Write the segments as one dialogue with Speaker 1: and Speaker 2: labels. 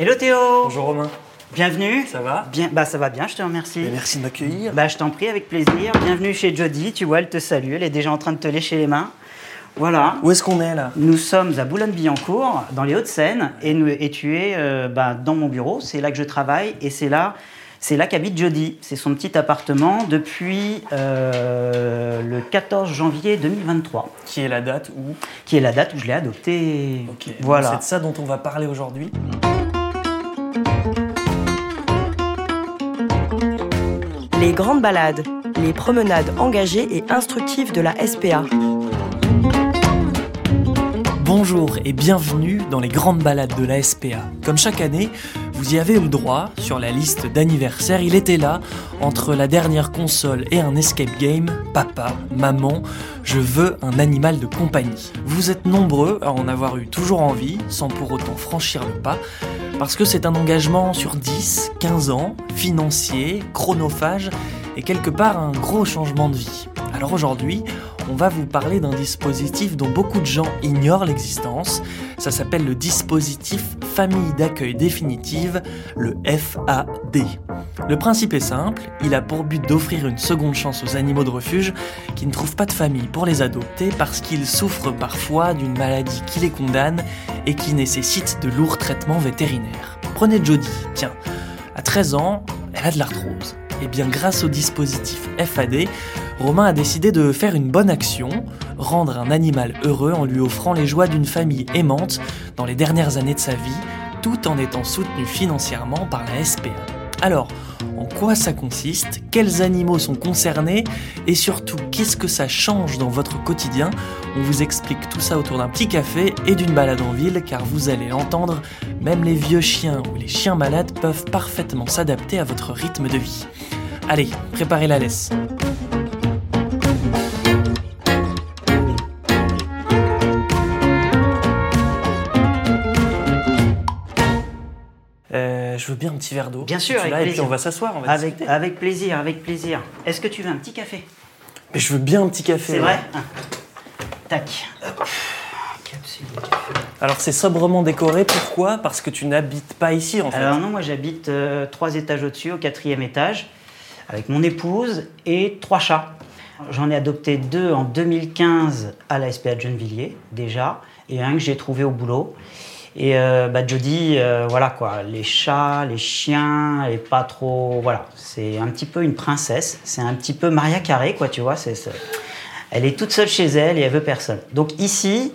Speaker 1: Hello Théo
Speaker 2: Bonjour Romain.
Speaker 1: Bienvenue.
Speaker 2: Ça va?
Speaker 1: Bien, bah ça va bien, je te remercie.
Speaker 2: Merci de m'accueillir.
Speaker 1: Bah je t'en prie avec plaisir. Bienvenue chez Jody, tu vois, elle te salue, elle est déjà en train de te lécher les mains. Voilà.
Speaker 2: Où est-ce qu'on est là?
Speaker 1: Nous sommes à Boulogne-Billancourt, dans les Hauts-de-Seine, et, tu es euh, bah, dans mon bureau, c'est là que je travaille, et c'est là, c'est là qu'habite Jody. C'est son petit appartement depuis euh, le 14 janvier 2023,
Speaker 2: Qui est la date où?
Speaker 1: Qui est la date où je l'ai adopté.
Speaker 2: Ok. donc
Speaker 1: Voilà.
Speaker 2: C'est de ça dont on va parler aujourd'hui.
Speaker 3: Les grandes balades, les promenades engagées et instructives de la SPA.
Speaker 2: Bonjour et bienvenue dans les grandes balades de la SPA. Comme chaque année, vous y avez eu droit, sur la liste d'anniversaire, il était là, entre la dernière console et un escape game, papa, maman, je veux un animal de compagnie. Vous êtes nombreux à en avoir eu toujours envie, sans pour autant franchir le pas, parce que c'est un engagement sur 10, 15 ans, financier, chronophage, et quelque part un gros changement de vie. Alors aujourd'hui, on va vous parler d'un dispositif dont beaucoup de gens ignorent l'existence. Ça s'appelle le dispositif Famille d'accueil définitive, le FAD. Le principe est simple, il a pour but d'offrir une seconde chance aux animaux de refuge qui ne trouvent pas de famille pour les adopter parce qu'ils souffrent parfois d'une maladie qui les condamne et qui nécessite de lourds traitements vétérinaires. Prenez Jodie, tiens, à 13 ans, elle a de l'arthrose. Et bien grâce au dispositif FAD, Romain a décidé de faire une bonne action, rendre un animal heureux en lui offrant les joies d'une famille aimante dans les dernières années de sa vie, tout en étant soutenu financièrement par la SPA. Alors, en quoi ça consiste Quels animaux sont concernés Et surtout, qu'est-ce que ça change dans votre quotidien? On vous explique tout ça autour d'un petit café et d'une balade en ville, car vous allez entendre, même les vieux chiens ou les chiens malades peuvent parfaitement s'adapter à votre rythme de vie. Allez, préparez la laisse. Bien un petit verre d'eau.
Speaker 1: Bien sûr,
Speaker 2: Et puis on va s'asseoir, on va
Speaker 1: Avec,
Speaker 2: discuter.
Speaker 1: avec plaisir, avec plaisir. Est-ce que tu veux un petit café?
Speaker 2: Mais je veux bien un petit café.
Speaker 1: C'est
Speaker 2: ouais.
Speaker 1: vrai? Ah. Tac. Hop. Capsule de café.
Speaker 2: Alors c'est sobrement décoré, pourquoi? Parce que tu n'habites pas ici en fait.
Speaker 1: Alors non, moi j'habite euh, trois étages au-dessus, au quatrième étage, avec mon épouse et trois chats. J'en ai adopté deux en 2015 à la SPA de Gennevilliers, déjà, et un que j'ai trouvé au boulot. Et euh, bah, Jodie, euh, voilà quoi, les chats, les chiens, et pas trop. Voilà, c'est un petit peu une princesse, c'est un petit peu Maria Carré, quoi, tu vois. c'est Elle est toute seule chez elle et elle veut personne. Donc ici,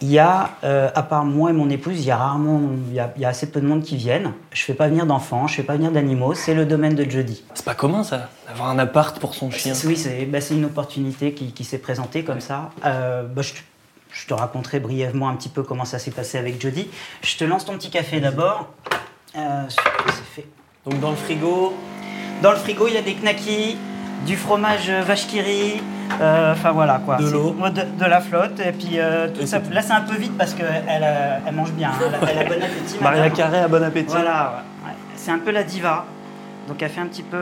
Speaker 1: il y a, euh, à part moi et mon épouse, il y a rarement, il y a, il y a assez peu de monde qui viennent. Je fais pas venir d'enfants, je fais pas venir d'animaux, c'est le domaine de Jodie.
Speaker 2: C'est pas commun ça, d'avoir un appart pour son chien.
Speaker 1: Oui, c'est bah, une opportunité qui, qui s'est présentée comme ça. Euh, bah, je, je te raconterai brièvement un petit peu comment ça s'est passé avec Jodie. Je te lance ton petit café d'abord. Euh, c'est fait.
Speaker 2: Donc dans le frigo,
Speaker 1: Dans le frigo, il y a des knackis, du fromage euh, vache qui rit, euh, enfin voilà quoi.
Speaker 2: De l'eau.
Speaker 1: de, de la flotte, et puis euh, tout
Speaker 2: Et
Speaker 1: ça. Là, c'est un peu vite parce qu'elle elle, mange bien, hein. elle, a- elle a bon appétit.
Speaker 2: Maria. Carré à bon appétit.
Speaker 1: Voilà, ouais. C'est un peu la diva. Donc elle fait un petit peu.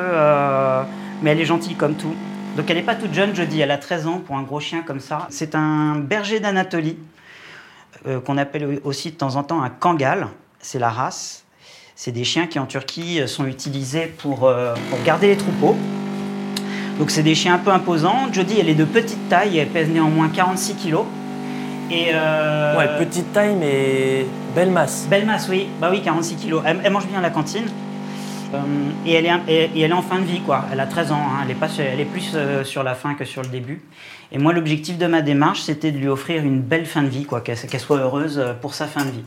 Speaker 1: mais elle est gentille comme tout. Donc elle n'est pas toute jeune, je dis, elle a 13 ans pour un gros chien comme ça. C'est un berger d'Anatolie, euh, qu'on appelle aussi de temps en temps un kangal. C'est la race. C'est des chiens qui en Turquie sont utilisés pour, euh, pour garder les troupeaux. Donc c'est des chiens un peu imposants. Jodie, elle est de petite taille, elle pèse néanmoins 46 kilos. Et euh,
Speaker 2: Ouais, petite taille mais belle masse.
Speaker 1: Belle masse, oui. Bah oui, 46 kilos. Elle, elle mange bien à la cantine. Euh, et, elle est, un- et, et elle est en fin de vie, quoi. Elle a 13 ans. hein. Elle, est pas, elle est plus euh, sur la fin que sur le début. Et moi, l'objectif de ma démarche, c'était de lui offrir une belle fin de vie, quoi. Qu'elle soit heureuse euh, pour sa fin de vie.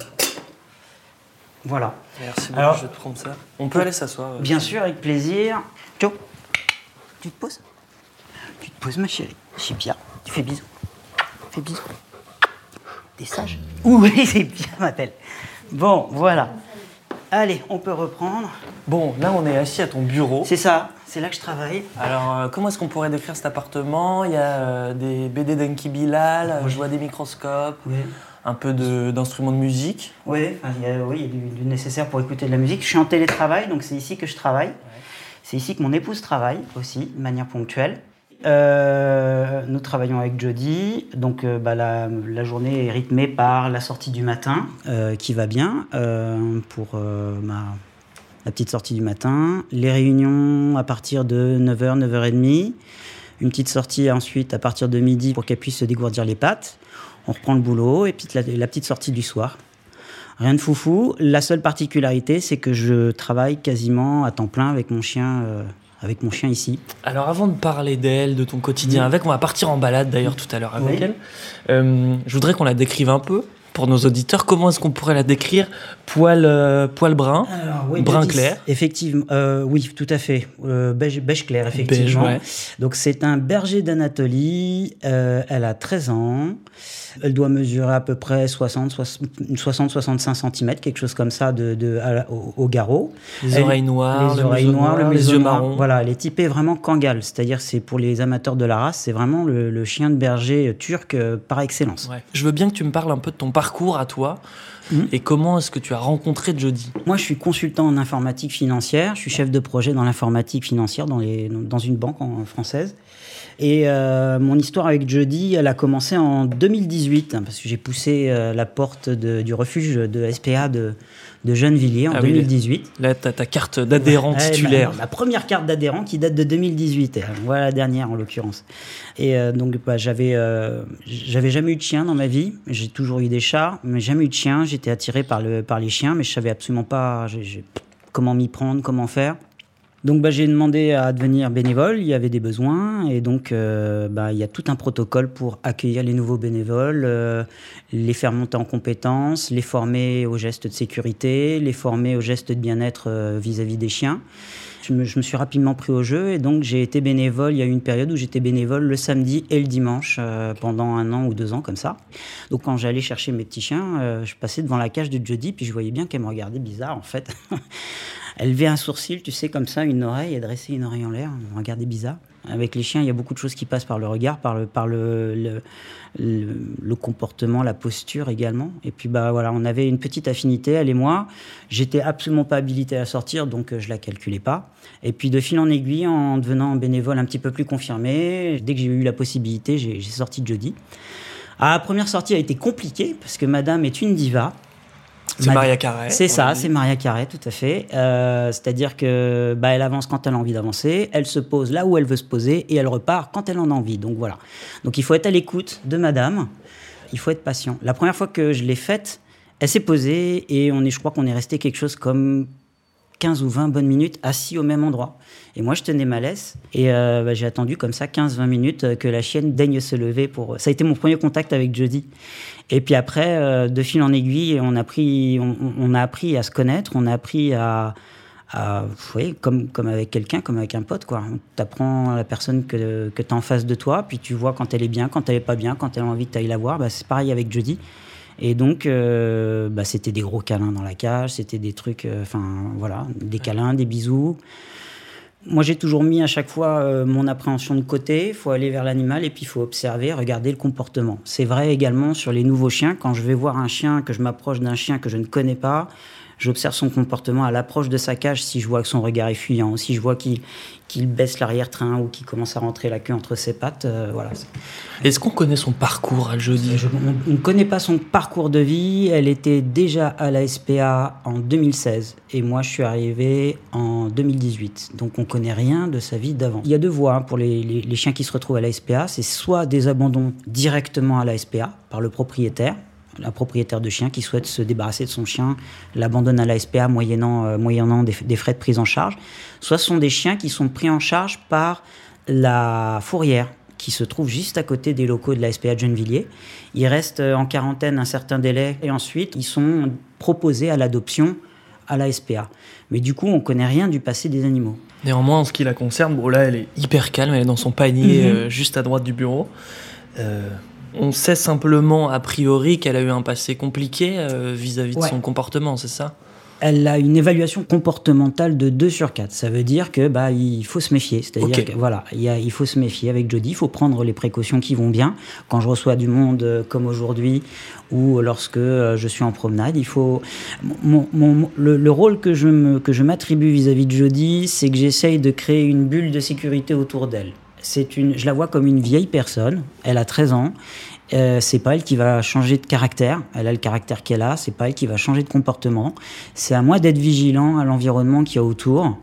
Speaker 1: Voilà.
Speaker 2: Merci beaucoup,
Speaker 1: Alors-
Speaker 2: je vais te prendre ça. On peut aller s'asseoir. euh,
Speaker 1: Bien sûr, avec plaisir. Joe, tu te poses? Tu te poses, ma chérie? C'est bien. Tu fais bisous. Fais bisous. T'es sage? Oui, c'est bien, ma belle. Bon, voilà. Allez, on peut reprendre.
Speaker 2: Bon, là on est assis à ton bureau.
Speaker 1: C'est ça, c'est là que je travaille.
Speaker 2: Alors, euh, comment est-ce qu'on pourrait décrire cet appartement? Il y a euh, des BD d'Enki Bilal, euh, je vois des microscopes,
Speaker 1: Oui.
Speaker 2: un peu d'instruments de, musique.
Speaker 1: Oui, enfin, il y a, oui, il y a du, du nécessaire pour écouter de la musique. Je suis en télétravail, donc c'est ici que je travaille. C'est ici que mon épouse travaille aussi, de manière ponctuelle. Euh, nous travaillons avec Jody. Donc euh, bah, la, journée est rythmée par la sortie du matin, euh, qui va bien pour ma, la petite sortie du matin. Les réunions à partir de 9h, 9h30. Une petite sortie ensuite à partir de midi pour qu'elle puisse se dégourdir les pattes. On reprend le boulot et puis la petite sortie du soir. Rien de foufou. La seule particularité, c'est que je travaille quasiment à temps plein avec mon chien avec mon chien ici.
Speaker 2: Alors avant de parler d'elle, de ton quotidien avec, on va partir en balade d'ailleurs tout à l'heure avec elle. Euh, je voudrais qu'on la décrive un peu pour nos auditeurs. Comment est-ce qu'on pourrait la décrire Poil, euh, poil brun, brun clair.
Speaker 1: Effectivement, euh, oui, tout à fait. beige, beige, clair, effectivement. Donc c'est un berger d'Anatolie. elle a 13 ans. Elle doit mesurer à peu près 60-65 cm, quelque chose comme ça, de, de au, garrot.
Speaker 2: Les oreilles noires,
Speaker 1: les oreilles noires, le les yeux marrons. Voilà, elle est typée vraiment Kangal, c'est-à-dire c'est pour les amateurs de la race, c'est vraiment le, chien de berger turc euh, par excellence.
Speaker 2: Je veux bien que tu me parles un peu de ton parcours à toi. Hum. Et comment est-ce que tu as rencontré Jody?
Speaker 1: Moi, je suis consultant en informatique financière. Je suis chef de projet dans l'informatique financière dans, les, dans une banque en, française. Et euh, mon histoire avec Jody, elle a commencé en 2018, hein, parce que j'ai poussé euh, la porte du refuge de SPA de, de Gennevilliers en 2018.
Speaker 2: Ah là, tu as ta carte d'adhérent titulaire.
Speaker 1: Ma, première carte d'adhérent qui date de 2018. Voilà la dernière en l'occurrence. Et euh, donc, bah, j'avais, j'avais jamais eu de chien dans ma vie. J'ai toujours eu des chats, mais jamais eu de chien. J'étais attiré par, le, par les chiens, mais je savais absolument pas comment m'y prendre, comment faire. Donc bah, j'ai demandé à devenir bénévole, il y avait des besoins et donc euh, bah, il y a tout un protocole pour accueillir les nouveaux bénévoles, euh, les faire monter en compétences, les former aux gestes de sécurité, les former aux gestes de bien-être euh, vis-à-vis des chiens. Je me, suis rapidement pris au jeu et donc j'ai été bénévole, il y a eu une période où j'étais bénévole le samedi et le dimanche pendant un an ou deux ans comme ça. Donc quand j'allais chercher mes petits chiens, je passais devant la cage de Jody puis je voyais bien qu'elle me regardait bizarre en fait. Elle levait un sourcil, tu sais, comme ça, une oreille, et dressait une oreille en l'air, regardait bizarre. Avec les chiens, il y a beaucoup de choses qui passent par le regard, par le, par le, le, comportement, la posture également. Et puis, bah voilà, on avait une petite affinité, elle et moi. J'étais absolument pas habilité à sortir, donc euh, je la calculais pas. Et puis, de fil en aiguille, en devenant bénévole un petit peu plus confirmé, dès que j'ai eu la possibilité, j'ai sorti jeudi. Ah, la première sortie a été compliquée, parce que madame est une diva.
Speaker 2: C'est Maria Carré.
Speaker 1: C'est ça, c'est Maria Carré, tout à fait. Euh, c'est-à-dire que bah, elle avance quand elle a envie d'avancer, elle se pose là où elle veut se poser et elle repart quand elle en a envie. Donc voilà. Donc il faut être à l'écoute de Madame. Il faut être patient. La première fois que je l'ai faite, elle s'est posée et on est, je crois qu'on est resté quelque chose comme 15 ou 20 bonnes minutes assis au même endroit. Et moi, je tenais ma laisse et euh, bah, j'ai attendu comme ça 15-20 minutes que la chienne daigne se lever pour. Ça a été mon premier contact avec Jody. Et puis après, euh, de fil en aiguille, on a, pris, on, appris à se connaître, on a appris à, à comme, comme avec quelqu'un, comme avec un pote, quoi. Tu apprends la personne que, que tu as en face de toi, puis tu vois quand elle est bien, quand elle est pas bien, quand elle a envie que tu ailles la voir. Bah, c'est pareil avec Jody. Et donc, euh, bah, c'était des gros câlins dans la cage, c'était des trucs, euh, enfin voilà, des câlins, des bisous. Moi, j'ai toujours mis à chaque fois euh, mon appréhension de côté. Il faut aller vers l'animal et puis il faut observer, regarder le comportement. C'est vrai également sur les nouveaux chiens. Quand je vais voir un chien, que je m'approche d'un chien que je ne connais pas, j'observe son comportement à l'approche de sa cage. Si je vois que son regard est fuyant, si je vois qu'il baisse l'arrière-train ou qu'il commence à rentrer la queue entre ses pattes. Euh, voilà.
Speaker 2: Est-ce qu'on connaît son parcours, jeudi
Speaker 1: On ne connaît pas son parcours de vie. Elle était déjà à la SPA en 2016 et moi je suis arrivé en 2018. Donc on ne connaît rien de sa vie d'avant. Il y a deux voies hein, pour les, les chiens qui se retrouvent à la SPA. C'est soit des abandons directement à la SPA par le propriétaire, un propriétaire de chien qui souhaite se débarrasser de son chien l'abandonne à la SPA moyennant, euh, moyennant des, frais de prise en charge. Soit ce sont des chiens qui sont pris en charge par la fourrière qui se trouve juste à côté des locaux de la SPA de Gennevilliers. Ils restent euh, en quarantaine un certain délai et ensuite ils sont proposés à l'adoption à la SPA. Mais du coup, on connaît rien du passé des animaux.
Speaker 2: Néanmoins, en ce qui la concerne, là, elle est hyper calme, elle est dans son panier mhm. euh, juste à droite du bureau. On sait simplement, a priori, qu'elle a eu un passé compliqué euh, vis-à-vis de son comportement, c'est ça?
Speaker 1: Elle a une évaluation comportementale de 2 sur 4. Ça veut dire que bah il faut se méfier. C'est-à-dire voilà, il, il faut se méfier avec Jody. Il faut prendre les précautions qui vont bien. Quand je reçois du monde euh, comme aujourd'hui ou lorsque euh, je suis en promenade, il faut le, rôle que je que je m'attribue vis-à-vis de Jody, c'est que j'essaye de créer une bulle de sécurité autour d'elle c'est une, je la vois comme une vieille personne. Elle a 13 ans. Euh, c'est pas elle qui va changer de caractère. Elle a le caractère qu'elle a. C'est pas elle qui va changer de comportement. C'est à moi d'être vigilant à l'environnement qu'il y a autour.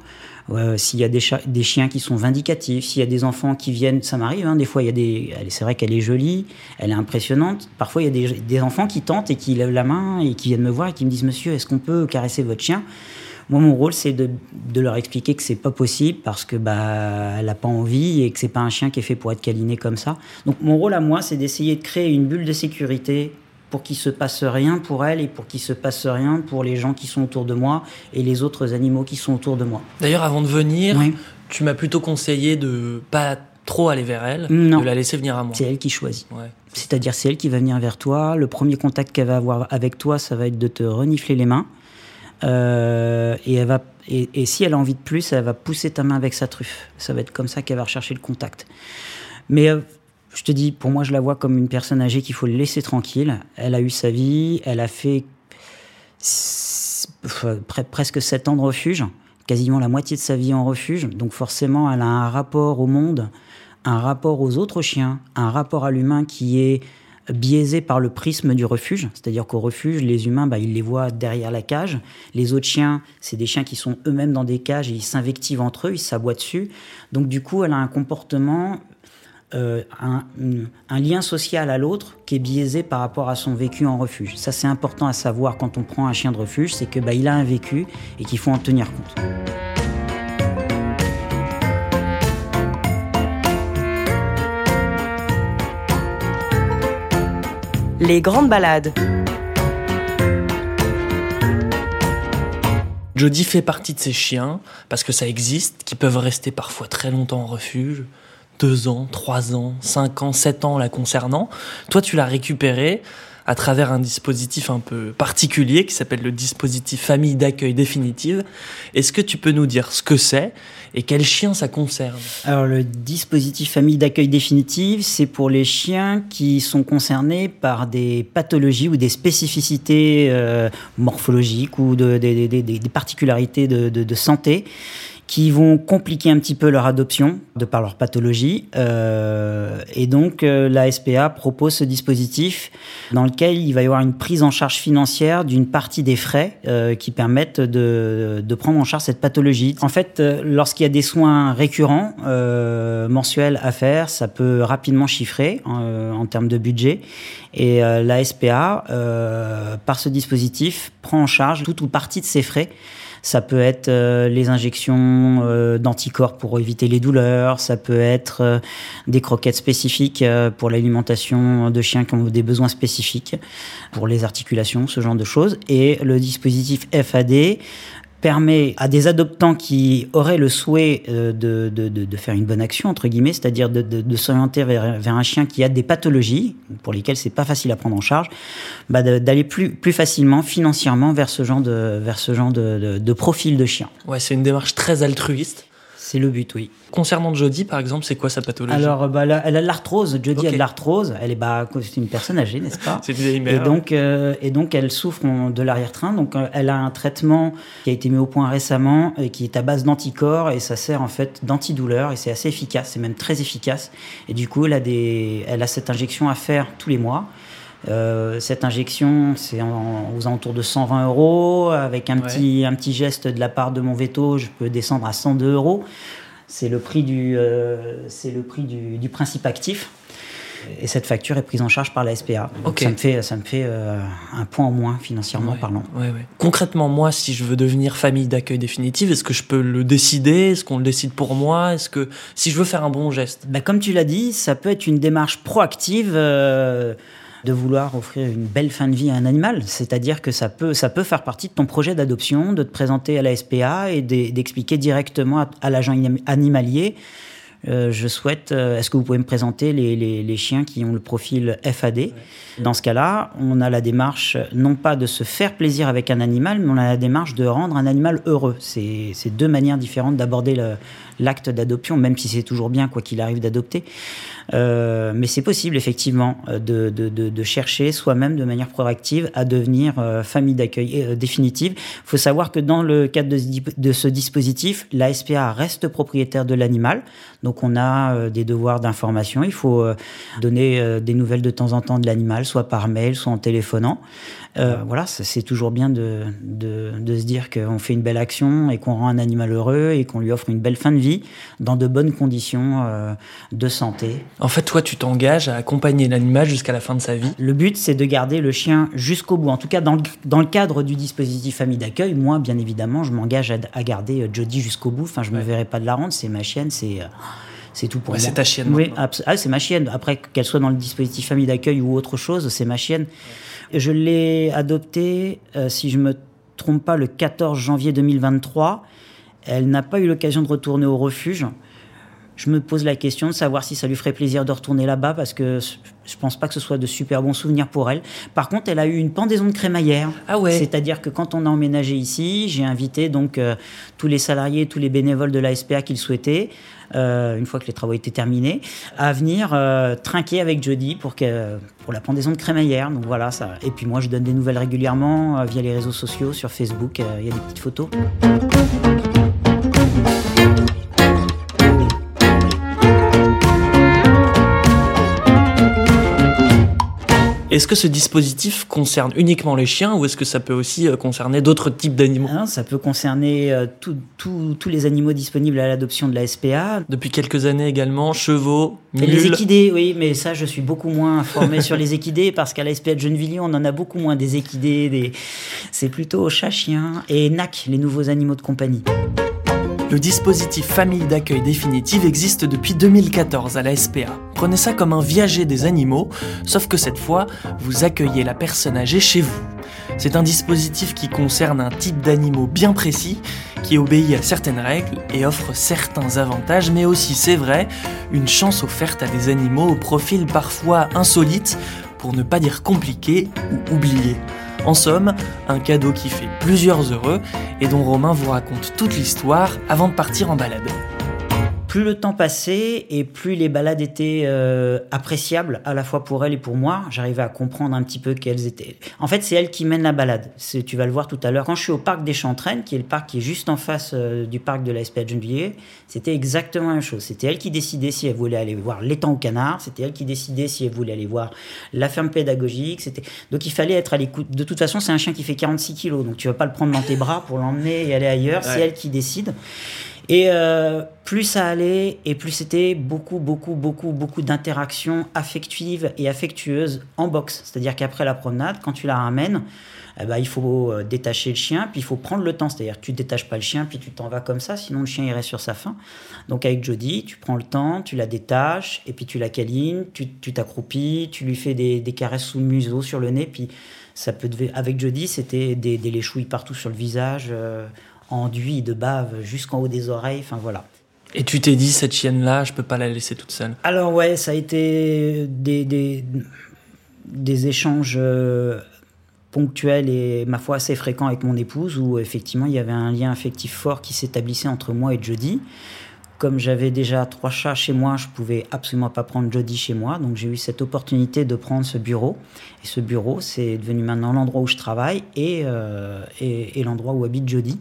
Speaker 1: S'il y a des, chiens qui sont vindicatifs, s'il y a des enfants qui viennent, ça m'arrive. Hein, des fois, il y a des. C'est vrai qu'elle est jolie, elle est impressionnante. Parfois, il y a des, enfants qui tentent et qui lèvent la main et qui viennent me voir et qui me disent Monsieur, est-ce qu'on peut caresser votre chien? Moi, mon rôle, c'est de, de, leur expliquer que c'est pas possible parce que bah, elle a pas envie et que c'est pas un chien qui est fait pour être câliné comme ça. Donc, mon rôle à moi, c'est d'essayer de créer une bulle de sécurité pour qu'il se passe rien pour elle et pour qu'il se passe rien pour les gens qui sont autour de moi et les autres animaux qui sont autour de moi.
Speaker 2: D'ailleurs, avant de venir, tu m'as plutôt conseillé de pas trop aller vers elle, de la laisser venir à moi.
Speaker 1: C'est elle qui choisit. C'est-à-dire, c'est elle qui va venir vers toi. Le premier contact qu'elle va avoir avec toi, ça va être de te renifler les mains. Euh, et, elle va, et, si elle a envie de plus, elle va pousser ta main avec sa truffe. Ça va être comme ça qu'elle va rechercher le contact. Mais euh, je te dis, pour moi, je la vois comme une personne âgée qu'il faut laisser tranquille. Elle a eu sa vie, elle a fait presque 7 ans de refuge, quasiment la moitié de sa vie en refuge. Donc forcément, elle a un rapport au monde, un rapport aux autres chiens, un rapport à l'humain qui est biaisé par le prisme du refuge, c'est-à-dire qu'au refuge, les humains, bah, ils les voient derrière la cage. Les autres chiens, c'est des chiens qui sont eux-mêmes dans des cages et ils s'invectivent entre eux, ils s'aboient dessus. Donc du coup, elle a un comportement, euh, un, un, lien social à l'autre qui est biaisé par rapport à son vécu en refuge. Ça, c'est important à savoir quand on prend un chien de refuge, c'est que bah, il a un vécu et qu'il faut en tenir compte.
Speaker 3: Les grandes balades.
Speaker 2: Jody fait partie de ces chiens, parce que ça existe, qui peuvent rester parfois très longtemps en refuge, deux ans, trois ans, cinq ans, sept ans la concernant. Toi, tu l'as récupéré à travers un dispositif un peu particulier qui s'appelle le dispositif famille d'accueil définitive. Est-ce que tu peux nous dire ce que c'est et quel chien ça concerne?
Speaker 1: Alors le dispositif famille d'accueil définitive, c'est pour les chiens qui sont concernés par des pathologies ou des spécificités euh, morphologiques ou de, des particularités de santé qui vont compliquer un petit peu leur adoption de par leur pathologie. Euh, et donc euh, la SPA propose ce dispositif dans lequel il va y avoir une prise en charge financière d'une partie des frais euh, qui permettent de, de, prendre en charge cette pathologie. En fait, euh, lorsqu'il y a des soins récurrents euh, mensuels à faire, ça peut rapidement chiffrer en, en termes de budget. Et la SPA, par ce dispositif, prend en charge toute ou partie de ces frais ça peut être euh, les injections euh, d'anticorps pour éviter les douleurs. Ça peut être euh, des croquettes spécifiques pour l'alimentation de chiens qui ont des besoins spécifiques pour les articulations, ce genre de choses. Et le dispositif FAD permet à des adoptants qui auraient le souhait euh, de, de, de, faire une bonne action, entre guillemets, c'est-à-dire de, s'orienter vers, vers, un chien qui a des pathologies, pour lesquelles c'est pas facile à prendre en charge, bah d'aller plus, plus facilement, financièrement, vers ce genre de, vers ce genre de, profil de chien.
Speaker 2: Ouais, c'est une démarche très altruiste.
Speaker 1: C'est le but, oui.
Speaker 2: Concernant Jodie, par exemple, c'est quoi sa pathologie
Speaker 1: Alors, bah, elle a de l'arthrose. Jodie a de l'arthrose. Elle est, bah, c'est une personne âgée, n'est-ce pas
Speaker 2: C'est une
Speaker 1: mère. Et donc, euh, et donc, elle souffre de l'arrière-train. Donc, euh, elle a un traitement qui a été mis au point récemment et qui est à base d'anticorps et ça sert en fait d'antidouleur et c'est assez efficace. C'est même très efficace. Et du coup, elle a des, elle a cette injection à faire tous les mois. Euh, cette injection, c'est aux alentours de 120 euros. Avec un, petit, un petit geste de la part de mon veto, je peux descendre à 102 euros. C'est le prix, du, euh, c'est le prix du, du, principe actif. Et cette facture est prise en charge par la SPA. Donc ça me fait, ça me fait euh, un point en moins financièrement parlant.
Speaker 2: Concrètement, moi, si je veux devenir famille d'accueil définitive, est-ce que je peux le décider? Est-ce qu'on le décide pour moi? Est-ce que si je veux faire un bon geste?
Speaker 1: Bah, Comme tu l'as dit, ça peut être une démarche proactive de vouloir offrir une belle fin de vie à un animal. C'est-à-dire que ça peut, ça peut faire partie de ton projet d'adoption, de te présenter à la SPA et d'expliquer directement à, l'agent animalier euh, je souhaite, euh, est-ce que vous pouvez me présenter les, chiens qui ont le profil FAD Dans ce cas-là, on a la démarche non pas de se faire plaisir avec un animal, mais on a la démarche de rendre un animal heureux. C'est deux manières différentes d'aborder l'acte d'adoption, même si c'est toujours bien, quoi qu'il arrive, d'adopter. Euh, mais c'est possible effectivement euh, de, de, de, de chercher soi-même de manière proactive à devenir euh, famille d'accueil définitive. Il faut savoir que dans le cadre de, de ce dispositif, la SPA reste propriétaire de l'animal. Donc on a des devoirs d'information. Il faut donner des nouvelles de temps en temps de l'animal, soit par mail, soit en téléphonant. Euh, voilà, c'est toujours bien de, de, se dire qu'on fait une belle action et qu'on rend un animal heureux et qu'on lui offre une belle fin de vie dans de bonnes conditions euh, de santé.
Speaker 2: En fait, toi, tu t'engages à accompagner l'animal jusqu'à la fin de sa vie
Speaker 1: Le but, c'est de garder le chien jusqu'au bout. En tout cas, dans le, dans le cadre du dispositif famille d'accueil, moi, bien évidemment, je m'engage à, garder euh, Jodie jusqu'au bout. Enfin, je ne me verrai pas de la rendre, c'est ma chienne, c'est c'est tout pour moi.
Speaker 2: C'est ta chienne.
Speaker 1: Oui, ah, c'est ma chienne. Après qu'elle soit dans le dispositif famille d'accueil ou autre chose, c'est ma chienne. Je l'ai adoptée, euh, si je me trompe pas, le 14 janvier 2023. Elle n'a pas eu l'occasion de retourner au refuge. Je me pose la question de savoir si ça lui ferait plaisir de retourner là-bas parce que je pense pas que ce soit de super bons souvenirs pour elle. Par contre, elle a eu une pendaison de crémaillère.
Speaker 2: Ah ouais.
Speaker 1: C'est-à-dire que quand on a emménagé ici, j'ai invité donc euh, tous les salariés, tous les bénévoles de la SPA qu'ils souhaitaient euh, une fois que les travaux étaient terminés, à venir euh, trinquer avec Jody pour, que, pour la pendaison de crémaillère. Donc voilà, ça. Et puis moi, je donne des nouvelles régulièrement via les réseaux sociaux, sur Facebook, il y a des petites photos.
Speaker 2: Est-ce que ce dispositif concerne uniquement les chiens ou est-ce que ça peut aussi euh, concerner d'autres types d'animaux
Speaker 1: Ça peut concerner euh, tous les animaux disponibles à l'adoption de la SPA.
Speaker 2: Depuis quelques années également, chevaux, mules.
Speaker 1: les équidés, oui, mais ça, je suis beaucoup moins informé sur les équidés parce qu'à la SPA de Gennevilliers, on en a beaucoup moins des équidés. Des... C'est plutôt chat, chien et NAC, les nouveaux animaux de compagnie.
Speaker 2: Le dispositif famille d'accueil définitive existe depuis 2014 à la SPA. Prenez ça comme un viager des animaux, sauf que cette fois, vous accueillez la personne âgée chez vous. C'est un dispositif qui concerne un type d'animaux bien précis, qui obéit à certaines règles et offre certains avantages, mais aussi, c'est vrai, une chance offerte à des animaux au profil parfois insolite, pour ne pas dire compliqué ou oublié. En somme, un cadeau qui fait plusieurs heureux et dont Romain vous raconte toute l'histoire avant de partir en balade
Speaker 1: plus le temps passait et plus les balades étaient euh, appréciables à la fois pour elle et pour moi. J'arrivais à comprendre un petit peu qu'elles étaient. En fait, c'est elle qui mène la balade. Tu vas le voir tout à l'heure. Quand je suis au parc des Chantraines, qui est le parc qui est juste en face euh, du parc de la SPA de Gennevilliers, c'était exactement la même chose. C'était elle qui décidait si elle voulait aller voir l'étang au canard. C'était elle qui décidait si elle voulait aller voir la ferme pédagogique. C'était donc il fallait être à l'écoute. De toute façon, c'est un chien qui fait 46 kilos, donc tu vas pas le prendre dans tes bras pour l'emmener et aller ailleurs. C'est elle qui décide. Et euh, plus ça allait, et plus c'était beaucoup, beaucoup, beaucoup, beaucoup d'interactions affectives et affectueuses en boxe. C'est-à-dire qu'après la promenade, quand tu la ramènes, eh ben, il faut euh, détacher le chien, puis il faut prendre le temps. C'est-à-dire que tu détaches pas le chien, puis tu t'en vas comme ça, sinon le chien irait sur sa faim. Donc avec Jody, tu prends le temps, tu la détaches, et puis tu la câlines, tu t'accroupis, tu, lui fais des, caresses sous le museau, sur le nez, puis ça peut avec Jody, c'était des, des léchouilles partout sur le visage. Euh, enduit de bave jusqu'en haut des oreilles. Enfin voilà.
Speaker 2: Et tu t'es dit, cette chienne-là, je peux pas la laisser toute seule?
Speaker 1: Alors ouais, ça a été des, des, des échanges euh, ponctuels et ma foi assez fréquents avec mon épouse où effectivement il y avait un lien affectif fort qui s'établissait entre moi et Jody. Comme j'avais déjà trois chats chez moi, je pouvais absolument pas prendre Jody chez moi, donc j'ai eu cette opportunité de prendre ce bureau. Et ce bureau, c'est devenu maintenant l'endroit où je travaille et, euh, et, et l'endroit où habite Jody.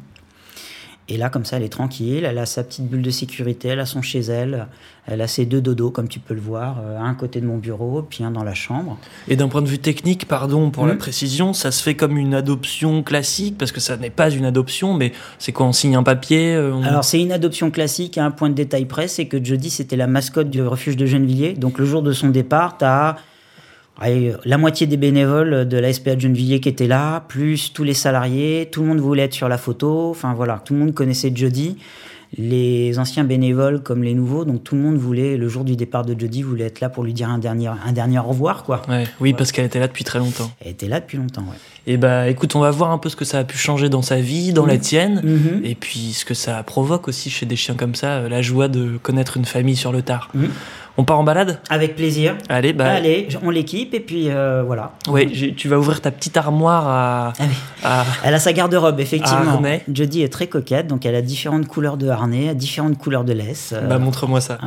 Speaker 1: Et là, comme ça, elle est tranquille, elle a sa petite bulle de sécurité, elle a son chez elle, elle a ses deux dodos, comme tu peux le voir, euh, un côté de mon bureau, puis un dans la chambre.
Speaker 2: Et d'un point de vue technique, pardon pour la mmh. précision, ça se fait comme une adoption classique, parce que ça n'est pas une adoption, mais c'est quoi, on signe un papier
Speaker 1: euh, Alors, c'est une adoption classique, à un point de détail près, c'est que jeudi, c'était la mascotte du refuge de Gennevilliers. Donc, le jour de son départ, tu as la moitié des bénévoles de la SPA de Gennevilliers qui étaient là, plus tous les salariés, tout le monde voulait être sur la photo, enfin voilà, tout le monde connaissait Jody, les anciens bénévoles comme les nouveaux, donc tout le monde voulait, le jour du départ de Jody, voulait être là pour lui dire un dernier, un dernier au revoir, quoi.
Speaker 2: oui, parce qu'elle était là depuis très longtemps.
Speaker 1: Elle était là depuis longtemps, ouais.
Speaker 2: Et eh bah écoute, on va voir un peu ce que ça a pu changer dans sa vie, dans la mhm. tienne, mhm. et puis ce que ça provoque aussi chez des chiens comme ça, euh, la joie de connaître une famille sur le tard. Mhm. On part en balade
Speaker 1: Avec plaisir.
Speaker 2: Allez, bah...
Speaker 1: Allez, on l'équipe et puis euh, voilà.
Speaker 2: Oui, tu vas ouvrir ta petite armoire à.
Speaker 1: Ah elle a sa garde-robe, effectivement. Jody est très coquette, donc elle a différentes couleurs de harnais, différentes couleurs de laisse.
Speaker 2: Euh, bah, montre-moi ça.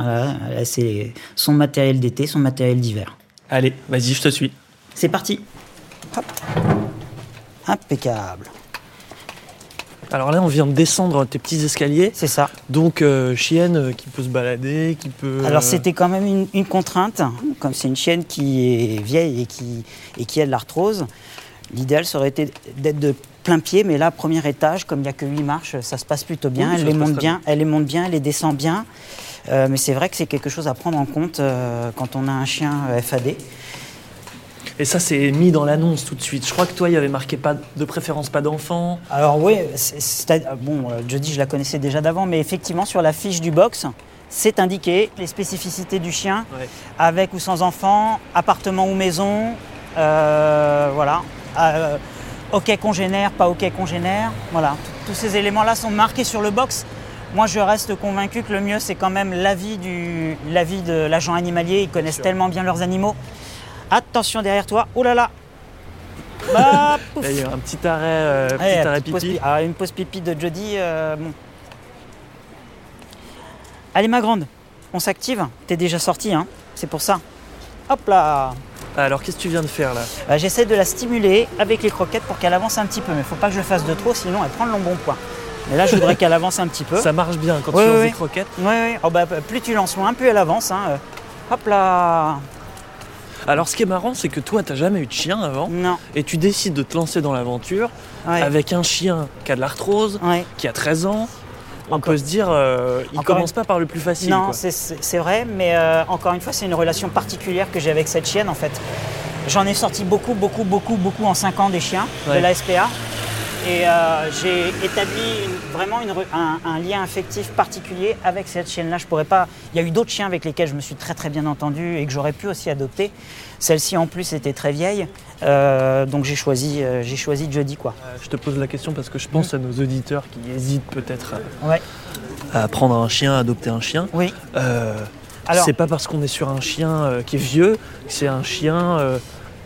Speaker 1: c'est son matériel d'été, son matériel d'hiver.
Speaker 2: Allez, vas-y, je te suis.
Speaker 1: C'est parti. Hop. Impeccable.
Speaker 2: Alors là, on vient de descendre tes petits escaliers.
Speaker 1: C'est ça.
Speaker 2: Donc, euh, chienne euh, qui peut se balader, qui peut.
Speaker 1: Alors
Speaker 2: euh,
Speaker 1: c'était quand même une, une contrainte, comme c'est une chienne qui est vieille et qui, et qui a de l'arthrose. L'idéal ça aurait été d'être de plein pied, mais là, premier étage, comme il n'y a que 8 marches, ça se passe plutôt bien.
Speaker 2: Oui,
Speaker 1: elle les monte bien, elle les monte bien, elle les descend bien. Euh, mais c'est vrai que c'est quelque chose à prendre en compte quand on a un chien FAD.
Speaker 2: Et ça, c'est mis dans l'annonce tout de suite. Je crois que toi, il y avait marqué pas de préférence, pas d'enfant.
Speaker 1: Alors oui, c'est- bon, euh, Jody, je la connaissais déjà d'avant, mais effectivement, sur la fiche du box, c'est indiqué les spécificités du chien,
Speaker 2: Ouais.
Speaker 1: avec ou sans enfant, appartement ou maison, euh, voilà. Euh, ok congénère, pas ok congénère, voilà. Tous ces éléments-là sont marqués sur le box. Moi, je reste convaincu que le mieux, c'est quand même l'avis de l'agent animalier. Ils connaissent tellement bien leurs animaux. Attention derrière toi. Oh là là. Bah, pouf.
Speaker 2: Là, il y a un petit arrêt, euh, petit
Speaker 1: Ouais,
Speaker 2: arrêt
Speaker 1: petite pause
Speaker 2: pipi.
Speaker 1: pi- ah, une pause pipi de Jody. euh, bon. Allez, ma grande, on s'active. T'es déjà sortie, hein c'est pour ça. Hop là
Speaker 2: Ah, Alors, qu'est-ce que tu viens de faire là?
Speaker 1: Bah, J'essaie de la stimuler avec les croquettes pour qu'elle avance un petit peu. Mais faut pas que je le fasse de trop, sinon elle prend le long bon poids. Mais là, je voudrais qu'elle avance un petit peu.
Speaker 2: Ça marche bien quand tu lances des croquettes.
Speaker 1: Ouais, ouais. Oh, bah, plus tu lances loin, plus elle avance. hein. Euh, Hop là
Speaker 2: Alors, ce qui est marrant, c'est que toi, t'as jamais eu de chien avant.
Speaker 1: Non.
Speaker 2: Et tu décides de te lancer dans l'aventure
Speaker 1: Ouais.
Speaker 2: avec un chien qui a de l'arthrose,
Speaker 1: Ouais.
Speaker 2: qui a 13 ans. On
Speaker 1: Encore-
Speaker 2: peut se dire, euh, il
Speaker 1: Encore
Speaker 2: commence
Speaker 1: une-
Speaker 2: pas par le plus facile.
Speaker 1: Non, c'est- vrai, mais euh, encore une fois, c'est une relation particulière que j'ai avec cette chienne en fait. J'en ai sorti beaucoup, beaucoup, beaucoup, beaucoup en 5 ans des chiens
Speaker 2: Ouais.
Speaker 1: de la SPA. Et euh, j'ai établi une- vraiment une un, un lien affectif particulier avec cette chienne-là. Je pourrais pas. Il y a eu d'autres chiens avec lesquels je me suis très très bien entendu et que j'aurais pu aussi adopter. Celle-ci en plus était très vieille, Euh, donc j'ai choisi, euh, j'ai choisi Jody quoi.
Speaker 2: Euh, Je te pose la question parce que je pense à nos auditeurs qui hésitent peut-être
Speaker 1: Ouais.
Speaker 2: à, à prendre un chien, à adopter un chien.
Speaker 1: Oui.
Speaker 2: C'est pas parce qu'on est sur un chien qui est vieux que c'est un chien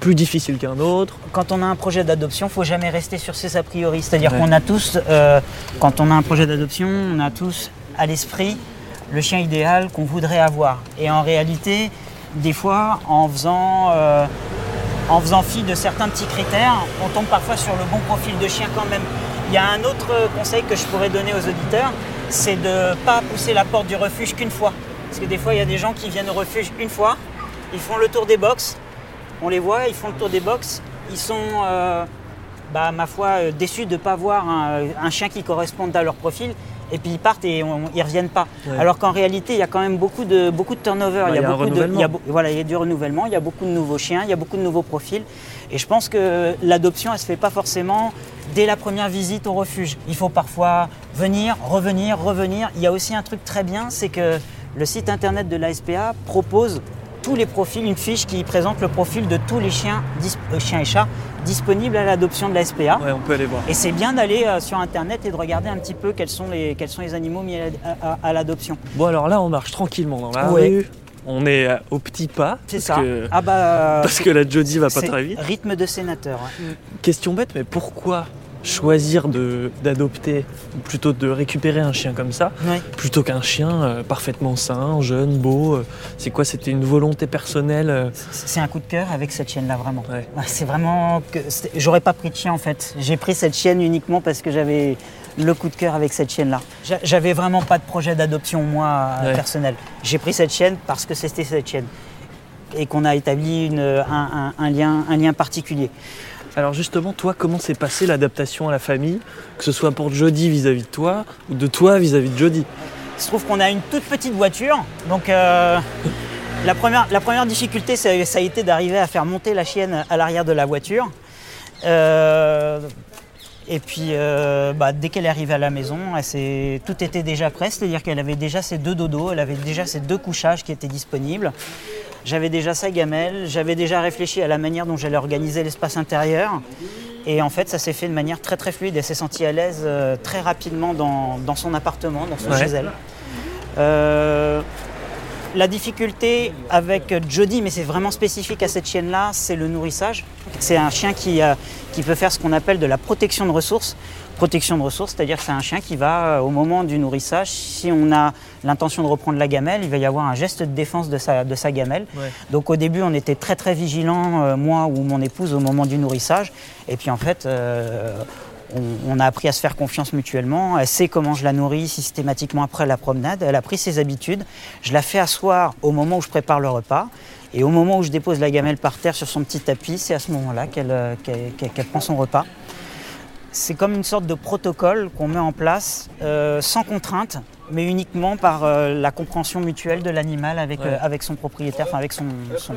Speaker 2: plus difficile qu'un autre.
Speaker 1: quand on a un projet d'adoption, faut jamais rester sur ses a priori. C'est-à-dire
Speaker 2: Ouais.
Speaker 1: qu'on a tous, euh, quand on a un projet d'adoption, on a tous à l'esprit le chien idéal qu'on voudrait avoir. Et en réalité, des fois, en faisant, euh, en faisant fi de certains petits critères, on tombe parfois sur le bon profil de chien quand même. Il y a un autre conseil que je pourrais donner aux auditeurs, c'est de ne pas pousser la porte du refuge qu'une fois. Parce que des fois, il y a des gens qui viennent au refuge une fois, ils font le tour des box, on les voit, ils font le tour des box, ils sont, euh, bah, ma foi, euh, déçus de ne pas voir un, un chien qui corresponde à leur profil, et puis ils partent et on- ils ne reviennent pas.
Speaker 2: Ouais.
Speaker 1: Alors qu'en réalité, il y a quand même beaucoup de, beaucoup de turnover,
Speaker 2: Bah,
Speaker 1: il, y a
Speaker 2: un
Speaker 1: beaucoup de, il y a beau- voilà, il y a du renouvellement, il y a beaucoup de nouveaux chiens, il y a beaucoup de nouveaux profils, et je pense que l'adoption, elle ne se fait pas forcément dès la première visite au refuge. Il faut parfois venir, revenir, revenir. Il y a aussi un truc très bien, c'est que le site internet de la SPA propose tous les profils, une fiche qui présente le profil de tous les chiens, euh, chiens et chats disponibles à l'adoption de la SPA.
Speaker 2: Ouais, on peut aller voir.
Speaker 1: Et c'est bien d'aller euh, sur internet et de regarder un petit peu quels sont les, quels sont les animaux mis à, à- à l'adoption.
Speaker 2: Bon, alors là, on marche tranquillement dans la
Speaker 1: Ouais.
Speaker 2: rue. On est euh, au petit pas.
Speaker 1: C'est ça.
Speaker 2: Que,
Speaker 1: Ah bah,
Speaker 2: parce que la Jody va pas très vite.
Speaker 1: Rythme de sénateur.
Speaker 2: Question bête, mais pourquoi choisir d'adopter, ou plutôt de récupérer un chien comme ça, plutôt qu'un chien euh, parfaitement sain, jeune, beau euh, C'est quoi C'était une volonté personnelle euh,
Speaker 1: C'est un coup de cœur avec cette chienne-là, vraiment.
Speaker 2: Ouais.
Speaker 1: Ah, C'est vraiment que j'aurais pas pris de chien en fait. J'ai pris cette chienne uniquement parce que j'avais le coup de cœur avec cette chienne-là. J'a- J'avais vraiment pas de projet d'adoption moi
Speaker 2: Ouais.
Speaker 1: personnel. J'ai pris cette chienne parce que c'était cette chienne et qu'on a établi une- un, un- un lien, un lien particulier.
Speaker 2: Alors justement, toi, comment s'est passée l'adaptation à la famille Que ce soit pour Jody vis-à-vis de toi, ou de toi vis-à-vis de Jody?
Speaker 1: Il se trouve qu'on a une toute petite voiture, donc euh, la, première, la première difficulté, ça, a été d'arriver à faire monter la chienne à l'arrière de la voiture. Euh, et puis, euh, bah, dès qu'elle est arrivée à la maison, tout était déjà prêt, c'est-à-dire qu'elle avait déjà ses deux dodos, elle avait déjà ses deux couchages qui étaient disponibles. J'avais déjà sa gamelle, j'avais déjà réfléchi à la manière dont j'allais organiser l'espace intérieur. Et en fait, ça s'est fait de manière très très fluide. Elle s'est sentie à l'aise euh, très rapidement dans, dans son appartement, dans son
Speaker 2: Ouais.
Speaker 1: chez elle. Euh, la difficulté avec Jody, mais c'est vraiment spécifique à cette chienne-là, c'est le nourrissage. C'est un chien qui, euh, qui peut faire ce qu'on appelle de la protection de ressources. Protection de ressources, c'est-à-dire que c'est un chien qui va, euh, au moment du nourrissage, si on a l'intention de reprendre la gamelle, il va y avoir un geste de défense de sa, de sa gamelle.
Speaker 2: Ouais.
Speaker 1: Donc au début, on était très très vigilants, euh, moi ou mon épouse, au moment du nourrissage. Et puis en fait, euh, on, a appris à se faire confiance mutuellement. Elle sait comment je la nourris systématiquement après la promenade. Elle a pris ses habitudes. Je la fais asseoir au moment où je prépare le repas. Et au moment où je dépose la gamelle par terre sur son petit tapis, c'est à ce moment-là qu'elle prend son repas. C'est comme une sorte de protocole qu'on met en place euh, sans contrainte, mais uniquement par euh, la compréhension mutuelle de l'animal avec, avec son propriétaire, enfin avec son,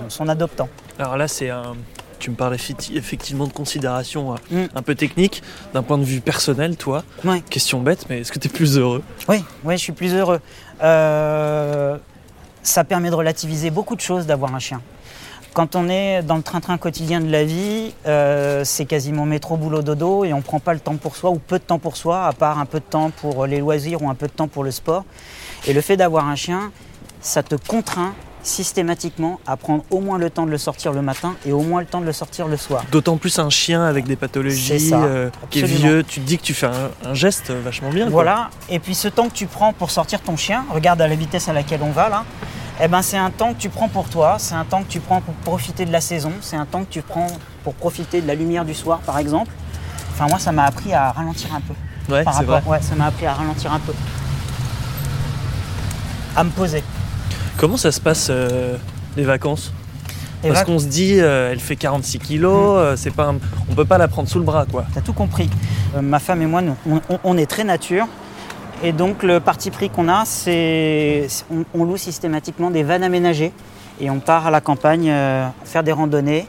Speaker 1: son adoptant.
Speaker 2: Alors là, c'est un, tu me parles effectivement de considération euh, mm. un peu technique. D'un point de vue personnel, toi, question bête, mais est-ce que tu es plus heureux?
Speaker 1: Oui, oui, je suis plus heureux. Euh, ça permet de relativiser beaucoup de choses d'avoir un chien. Quand on est dans le train-train quotidien de la vie, euh, c'est quasiment métro, boulot, dodo, et on ne prend pas le temps pour soi, ou peu de temps pour soi, à part un peu de temps pour les loisirs ou un peu de temps pour le sport. Et le fait d'avoir un chien, ça te contraint systématiquement à prendre au moins le temps de le sortir le matin et au moins le temps de le sortir le soir.
Speaker 2: D'autant plus un chien avec des pathologies, euh, qui est vieux, tu te dis que tu fais un, geste vachement bien.
Speaker 1: Voilà, et puis ce temps que tu prends pour sortir ton chien, regarde à la vitesse à laquelle on va là, eh ben c'est un temps que tu prends pour toi, c'est un temps que tu prends pour profiter de la saison, c'est un temps que tu prends pour profiter de la lumière du soir par exemple. Enfin moi ça m'a appris à ralentir un peu.
Speaker 2: Ouais, c'est vrai.
Speaker 1: Ouais, ça m'a appris à ralentir un peu. À me poser.
Speaker 2: Comment ça se passe euh, les vacances? Parce qu'on se dit, euh, elle fait 46 kilos, mm. euh, c'est pas on peut pas la prendre sous le bras, quoi.
Speaker 1: T'as tout compris. ma femme et moi, on, est très nature. Et donc le parti pris qu'on a, c'est on, loue systématiquement des vannes aménagées et on part à la campagne faire des randonnées.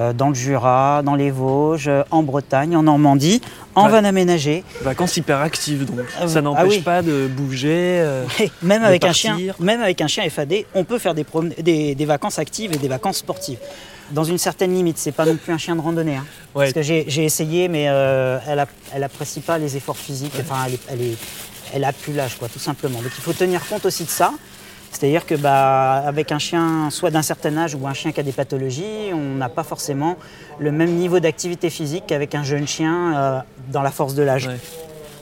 Speaker 1: Euh, dans le Jura, dans les Vosges, en Bretagne, en Normandie, en van aménagé.
Speaker 2: Vacances hyper actives donc. Euh, ça n'empêche ah pas de bouger. Euh,
Speaker 1: même avec un chien, même avec un chien FAD, on peut faire des, des, vacances actives et des vacances sportives. Dans une certaine limite, c'est pas non plus un chien de randonnée. Hein. Parce que j'ai essayé, mais elle, apprécie pas les efforts physiques. Enfin, elle, est, elle, a plus l'âge, quoi, tout simplement. Donc il faut tenir compte aussi de ça. C'est-à-dire que bah, avec un chien soit d'un certain âge ou un chien qui a des pathologies, on n'a pas forcément le même niveau d'activité physique qu'avec un jeune chien euh, dans la force de l'âge.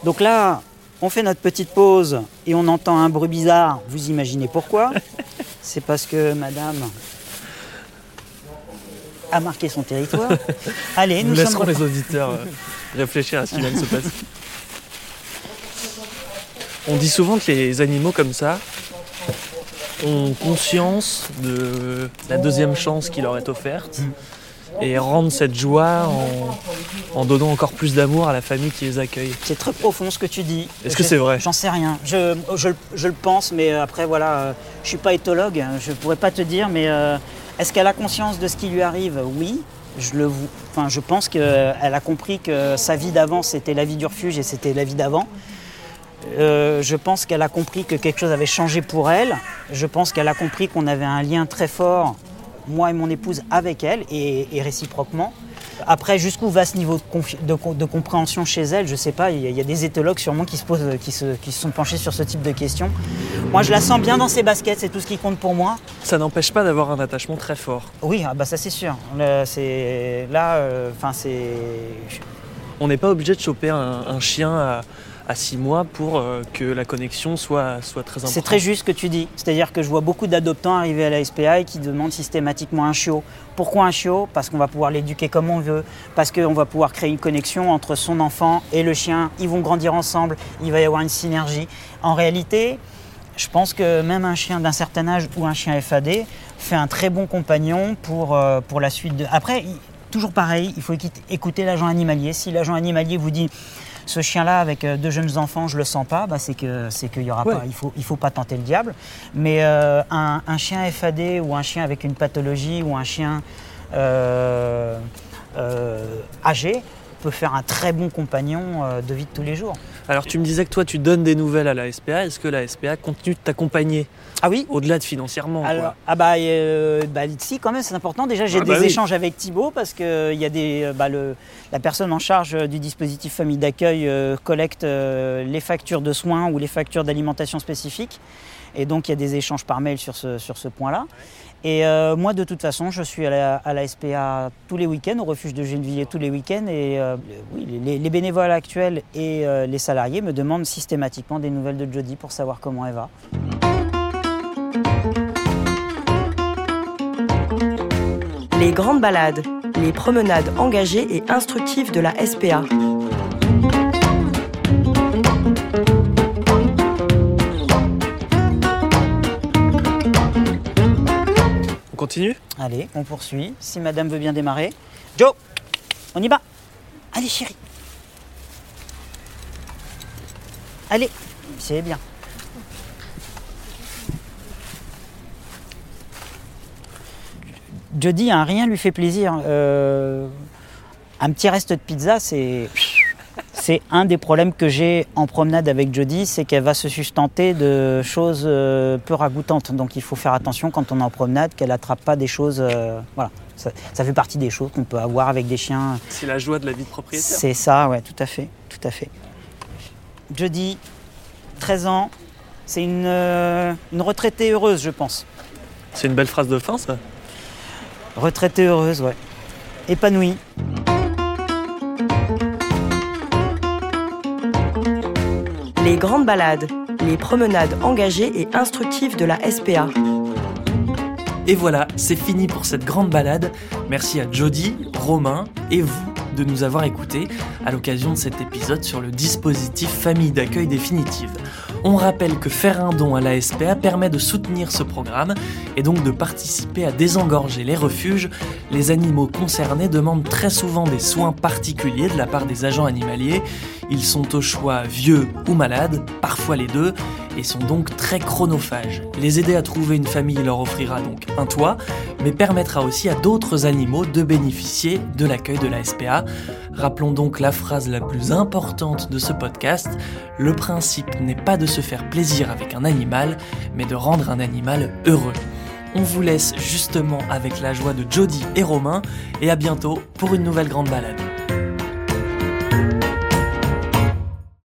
Speaker 1: Donc là, on fait notre petite pause et on entend un bruit bizarre. Vous imaginez pourquoi? C'est parce que madame a marqué son territoire.
Speaker 2: Allez, nous, nous laisserons les auditeurs euh, réfléchir à ce qui vient de se passer. On dit souvent que les animaux comme ça, ont conscience de la deuxième chance qui leur est offerte et rendent cette joie en, donnant encore plus d'amour à la famille qui les accueille.
Speaker 1: C'est très profond ce que tu dis.
Speaker 2: Est-ce que c'est vrai?
Speaker 1: J'en sais rien. Je, le pense, mais après voilà, euh, je suis pas éthologue, je pourrais pas te dire, mais euh, est-ce qu'elle a conscience de ce qui lui arrive? Oui. Je, le, enfin, je pense qu'elle a compris que sa vie d'avant c'était la vie du refuge et c'était la vie d'avant. Euh, je pense qu'elle a compris que quelque chose avait changé pour elle. Je pense qu'elle a compris qu'on avait un lien très fort, moi et mon épouse, avec elle et, réciproquement. Après, jusqu'où va ce niveau de, compréhension chez elle Je ne sais pas. Il y, a, des éthologues sûrement qui se, posent, qui, se, sont penchés sur ce type de questions. Moi, je la sens bien dans ses baskets. C'est tout ce qui compte pour moi.
Speaker 2: Ça n'empêche pas d'avoir un attachement très fort.
Speaker 1: Oui, ah bah ça c'est sûr. Là, euh, c'est.
Speaker 2: On n'est pas obligé de choper un chien à à six mois pour euh, que la connexion soit, soit très importante.
Speaker 1: C'est très juste ce que tu dis. C'est-à-dire que je vois beaucoup d'adoptants arriver à la SPA et qui demandent systématiquement un chiot. Pourquoi un chiot? Parce qu'on va pouvoir l'éduquer comme on veut, parce qu'on va pouvoir créer une connexion entre son enfant et le chien. Ils vont grandir ensemble, il va y avoir une synergie. En réalité, je pense que même un chien d'un certain âge ou un chien FAD fait un très bon compagnon pour, euh, pour la suite de... Après, toujours pareil, il faut écouter l'agent animalier. Si l'agent animalier vous dit ce chien-là avec euh, deux jeunes enfants, je le sens pas, bah, c'est que c'est qu'il y aura pas, il faut il faut pas tenter le diable. Mais euh, un, chien FAD ou un chien avec une pathologie ou un chien euh, âgé peut faire un très bon compagnon de vie de tous les jours.
Speaker 2: Alors tu me disais que toi tu donnes des nouvelles à la SPA, est-ce que la SPA continue de t'accompagner
Speaker 1: ah oui
Speaker 2: Au-delà de financièrement
Speaker 1: Ah bah, euh, bah, si quand même c'est important. Déjà j'ai ah des bah échanges avec Thibaut parce que il y a des, euh, bah, le, la personne en charge du dispositif famille d'accueil euh, collecte les factures de soins ou les factures d'alimentation spécifiques. Et donc il y a des échanges par mail sur ce, sur ce point-là. Et euh, moi, de toute façon, je suis à la, SPA tous les week-ends, au refuge de Gennevilliers tous les week-ends. Et euh, oui, les, bénévoles actuels et euh, les salariés me demandent systématiquement des nouvelles de Jodie pour savoir comment elle va.
Speaker 3: Les grandes balades, les promenades engagées et instructives de la SPA.
Speaker 1: Allez, on poursuit. Si madame veut bien démarrer. Joe, on y va. Allez, chérie. Allez, c'est bien. Jody, un rien lui fait plaisir. Euh, un petit reste de pizza, c'est. C'est un des problèmes que j'ai en promenade avec Jody, c'est qu'elle va se sustenter de choses euh, peu ragoûtantes. Donc il faut faire attention quand on est en promenade qu'elle n'attrape pas des choses. euh, voilà, ça, ça fait partie des choses qu'on peut avoir avec des chiens.
Speaker 2: C'est la joie de la vie de propriétaire.
Speaker 1: C'est ça, ouais, tout à fait, tout à fait. Jody, 13 ans, c'est une, euh, une retraitée heureuse, je pense.
Speaker 2: C'est une belle phrase de fin, ça
Speaker 1: Retraitée heureuse, ouais. Épanouie.
Speaker 3: Les grandes balades, les promenades engagées et instructives de la SPA.
Speaker 2: Et voilà, c'est fini pour cette grande balade. Merci à Jody, Romain et vous de nous avoir écoutés à l'occasion de cet épisode sur le dispositif famille d'accueil définitive. On rappelle que faire un don à la SPA permet de soutenir ce programme et donc de participer à désengorger les refuges. Les animaux concernés demandent très souvent des soins particuliers de la part des agents animaliers. Ils sont au choix vieux ou malades, parfois les deux, et sont donc très chronophages. Les aider à trouver une famille leur offrira donc un toit, mais permettra aussi à d'autres animaux de bénéficier de l'accueil de la SPA. Rappelons donc la phrase la plus importante de ce podcast, le principe n'est pas de se faire plaisir avec un animal, mais de rendre un animal heureux. On vous laisse justement avec la joie de Jody et Romain, et à bientôt pour une nouvelle grande balade.